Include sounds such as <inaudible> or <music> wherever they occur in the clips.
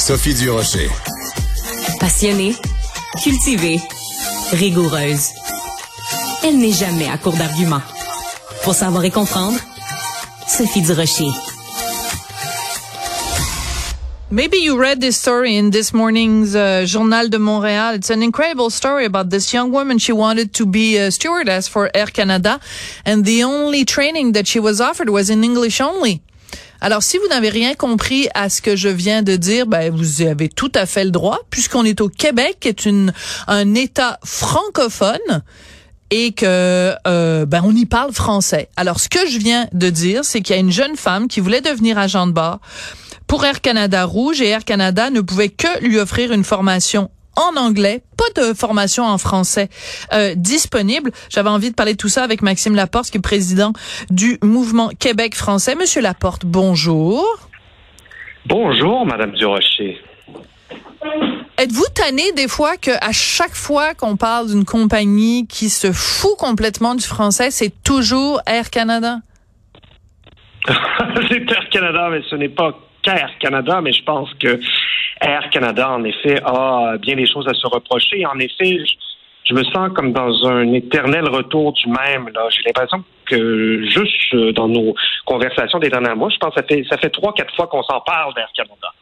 Sophie Durocher. Passionnée, cultivée, rigoureuse. Elle n'est jamais à court d'arguments. Pour savoir et comprendre, Sophie Durocher. Maybe you read this story in this morning's uh, Journal de Montréal. It's an incredible story about this young woman. She wanted to be a stewardess for Air Canada, and the only training that she was offered was in English only. Alors, si vous n'avez rien compris à ce que je viens de dire, ben, vous avez tout à fait le droit, puisqu'on est au Québec, qui est une, un État francophone et que euh, ben on y parle français. Alors ce que je viens de dire, c'est qu'il y a une jeune femme qui voulait devenir agent de bord pour Air Canada Rouge et Air Canada ne pouvait que lui offrir une formation en anglais, pas de formation en français euh, disponible. J'avais envie de parler de tout ça avec Maxime Laporte, qui est président du mouvement Québec français. Monsieur Laporte, bonjour. Bonjour, Madame Durocher. Êtes-vous tanné des fois que à chaque fois qu'on parle d'une compagnie qui se fout complètement du français, c'est toujours Air Canada? <laughs> c'est Air Canada, mais ce n'est pas qu'Air Canada, mais je pense que Air Canada, en effet, a bien des choses à se reprocher. En effet, je, me sens comme dans un éternel retour du même. J'ai l'impression que juste dans nos conversations des derniers mois, je pense que ça fait ça fait trois, quatre fois qu'on s'en parle d'Air Canada.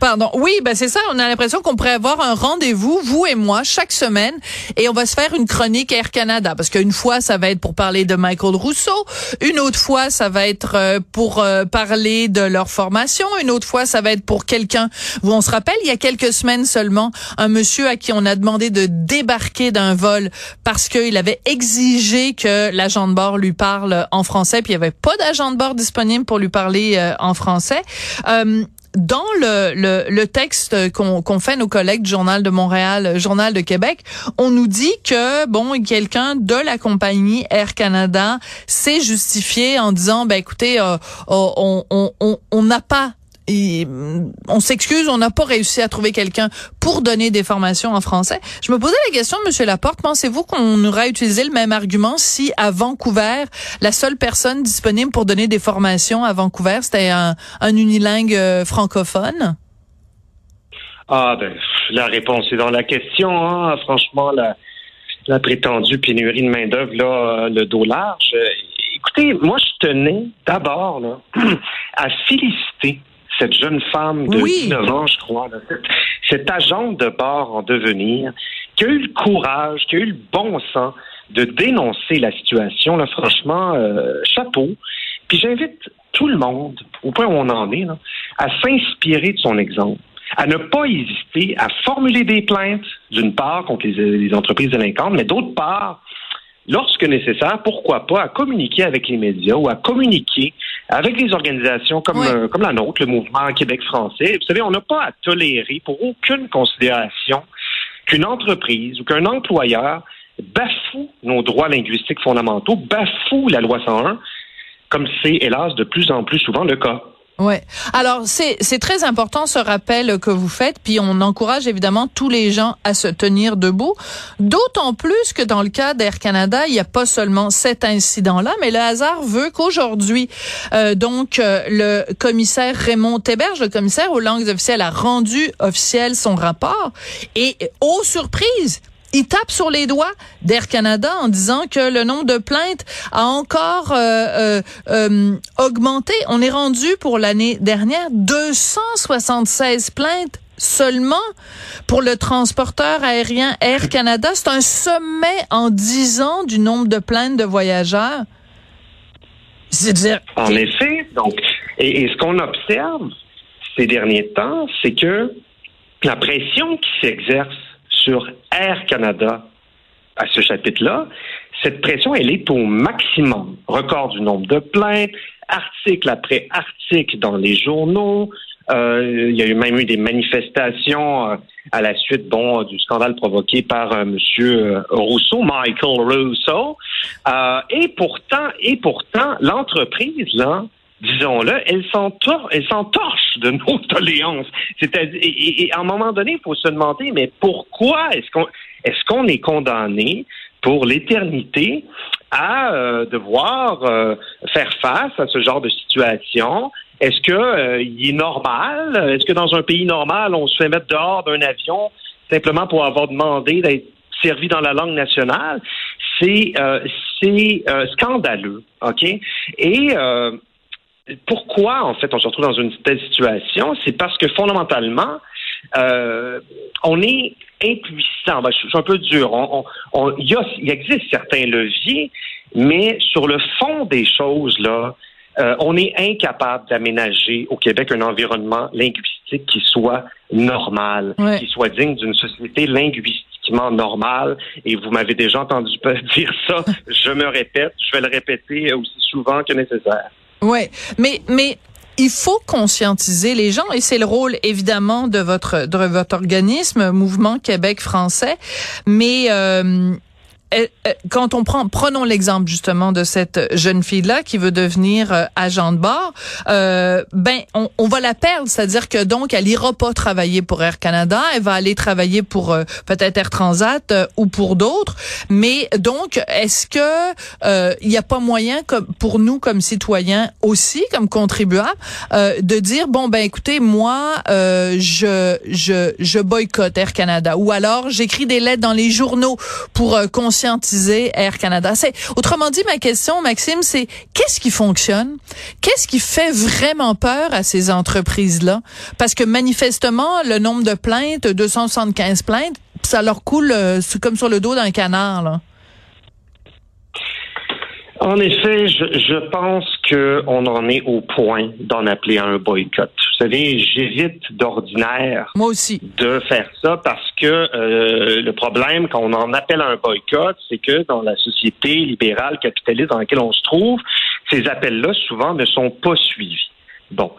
Pardon. Oui, ben c'est ça. On a l'impression qu'on pourrait avoir un rendez-vous, vous et moi, chaque semaine, et on va se faire une chronique Air Canada. Parce qu'une fois, ça va être pour parler de Michael Rousseau. Une autre fois, ça va être euh, pour euh, parler de leur formation. Une autre fois, ça va être pour quelqu'un. Vous, on se rappelle, il y a quelques semaines seulement, un monsieur à qui on a demandé de débarquer d'un vol parce qu'il avait exigé que l'agent de bord lui parle en français, puis il n'y avait pas d'agent de bord disponible pour lui parler euh, en français dans le, le, le texte qu'on fait nos collègues du Journal de Montréal, Journal de Québec, on nous dit que bon, quelqu'un de la compagnie Air Canada s'est justifié en disant, ben écoutez, euh, on n'a on, on, pas Mm, on s'excuse, on n'a pas réussi à trouver quelqu'un pour donner des formations en français. Je me posais la question, Monsieur Laporte, pensez-vous qu'on aurait utilisé le même argument si à Vancouver, la seule personne disponible pour donner des formations à Vancouver, c'était un, unilingue euh, francophone? Ah ben, la réponse est dans la question. Hein. Franchement, la, prétendue pénurie de main d'œuvre là, le dos large. Écoutez, moi je tenais d'abord <clears throat> à féliciter cette jeune femme de 19 ans, je crois, cette, agente de bord en devenir, qui a eu le courage, qui a eu le bon sens de dénoncer la situation, là, franchement, euh, chapeau. Puis j'invite tout le monde, au point où on en est, à s'inspirer de son exemple, à ne pas hésiter à formuler des plaintes, d'une part, contre les, les entreprises délinquantes, mais d'autre part, lorsque nécessaire, pourquoi pas, à communiquer avec les médias ou à communiquer avec les organisations comme, euh, comme la nôtre, le mouvement Québec français. Vous savez, on n'a pas à tolérer pour aucune considération qu'une entreprise ou qu'un employeur bafoue nos droits linguistiques fondamentaux, bafoue la loi 101, comme c'est hélas de plus en plus souvent le cas. Ouais. Alors c'est c'est très important ce rappel que vous faites, puis on encourage évidemment tous les gens à se tenir debout. D'autant plus que dans le cas d'Air Canada, il n'y a pas seulement cet incident-là, mais le hasard veut qu'aujourd'hui, euh, donc euh, le commissaire Raymond Théberge, le commissaire aux langues officielles, a rendu officiel son rapport et, aux surprises, il tape sur les doigts d'Air Canada en disant que le nombre de plaintes a encore euh, euh, euh, augmenté. On est rendu pour l'année dernière 276 plaintes seulement pour le transporteur aérien Air Canada. C'est un sommet en 10 ans du nombre de plaintes de voyageurs. C'est-à-dire... En effet, donc, et ce qu'on observe ces derniers temps, c'est que la pression qui s'exerce sur Air Canada à ce chapitre-là, cette pression, elle est au maximum. Record du nombre de plaintes, article après article dans les journaux. Euh, il y a eu même eu des manifestations euh, à la suite bon, du scandale provoqué par euh, M. Rousseau, Michael Rousseau. et pourtant, et pourtant, l'entreprise, là, disons-le, elle s'entorche de nos <laughs> doléances. C'est-à-dire, et, à un moment donné, il faut se demander, mais pourquoi est-ce qu'on est-ce qu'on est condamné pour l'éternité à euh, devoir euh, faire face à ce genre de situation? Est-ce que il est normal? Est-ce que dans un pays normal, on se fait mettre dehors d'un avion simplement pour avoir demandé d'être servi dans la langue nationale? C'est c'est scandaleux, ok? Et pourquoi, en fait, on se retrouve dans une telle situation? C'est parce que fondamentalement, euh, on est impuissant. Ben, je, suis un peu dur. On, il, y a, il, existe certains leviers, mais sur le fond des choses, là, euh, on est incapable d'aménager au Québec un environnement linguistique qui soit normal, qui soit digne d'une société linguistiquement normale. Et vous m'avez déjà entendu <laughs> dire ça. je me répète, je vais le répéter aussi souvent que nécessaire. Ouais, mais mais il faut conscientiser les gens et c'est le rôle évidemment de votre de votre organisme Mouvement Québec français, mais euh, quand on prend, prenons l'exemple justement de cette jeune fille-là qui veut devenir euh, agent de bord, euh, ben on, on, va la perdre, c'est-à-dire que donc elle ira pas travailler pour Air Canada, elle va aller travailler pour peut-être Air Transat ou pour d'autres, mais donc est-ce que il n'y a pas moyen comme pour nous comme citoyens aussi comme contribuables de dire bon ben écoutez moi je je je boycotte Air Canada. Ou alors j'écris des lettres dans les journaux pour Air Canada. C'est autrement dit ma question Maxime, c'est qu'est-ce qui fonctionne? Qu'est-ce qui fait vraiment peur à ces entreprises-là? Parce que manifestement le nombre de plaintes, 275 plaintes, ça leur coule euh, comme sur le dos d'un canard là. En effet, je, je pense qu'on en est au point d'en appeler un boycott. Vous savez, j'évite d'ordinaire Moi aussi. de faire ça parce que euh, le problème quand on en appelle un boycott, c'est que dans la société libérale capitaliste dans laquelle on se trouve, ces appels-là souvent ne sont pas suivis. Bon,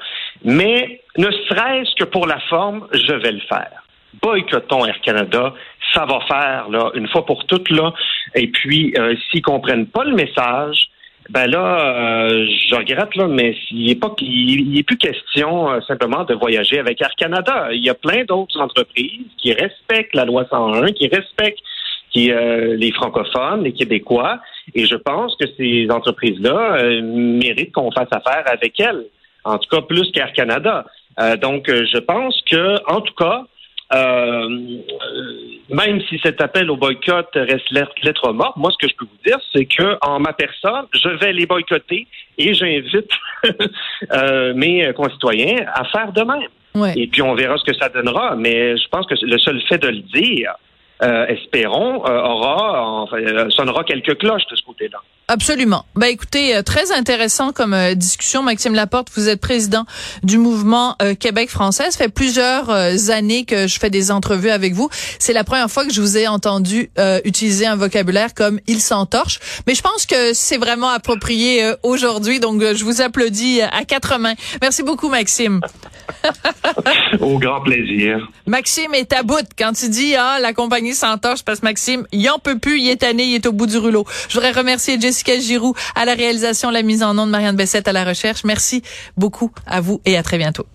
mais ne serait-ce que pour la forme, je vais le faire. Boycottons Air Canada, ça va faire là une fois pour toutes là. Et puis euh, s'ils comprennent pas le message, ben là, euh, je regrette là, mais il n'est pas, il, est plus question euh, simplement de voyager avec Air Canada. Il y a plein d'autres entreprises qui respectent la loi 101, qui respectent qui, les francophones, les Québécois, et je pense que ces entreprises-là méritent qu'on fasse affaire avec elles. En tout cas, plus qu'Air Canada. donc, je pense que, en tout cas, euh, même si cet appel au boycott reste lettre morte, moi, ce que je peux vous dire, c'est que en ma personne, je vais les boycotter et j'invite <laughs> euh, mes concitoyens à faire de même. Et puis, on verra ce que ça donnera. Mais je pense que le seul fait de le dire, euh, espérons, euh, aura, enfin, euh, sonnera quelques cloches de ce côté-là. Absolument. Ben écoutez, très intéressant comme discussion, Maxime Laporte. Vous êtes président du mouvement Québec français. Ça fait plusieurs années que je fais des entrevues avec vous. C'est la première fois que je vous ai entendu utiliser un vocabulaire comme il s'entorche. Mais je pense que c'est vraiment approprié aujourd'hui. Donc je vous applaudis à quatre mains. Merci beaucoup, Maxime. <laughs> Au grand plaisir. Maxime est à bout quand tu dis ah la compagnie s'entorche parce que Maxime il en peut plus, il est tanné, il est au bout du rouleau. Je voudrais remercier Jessica Giroux à la réalisation, la mise en nom de Marianne Bessette à la recherche. Merci beaucoup à vous et à très bientôt.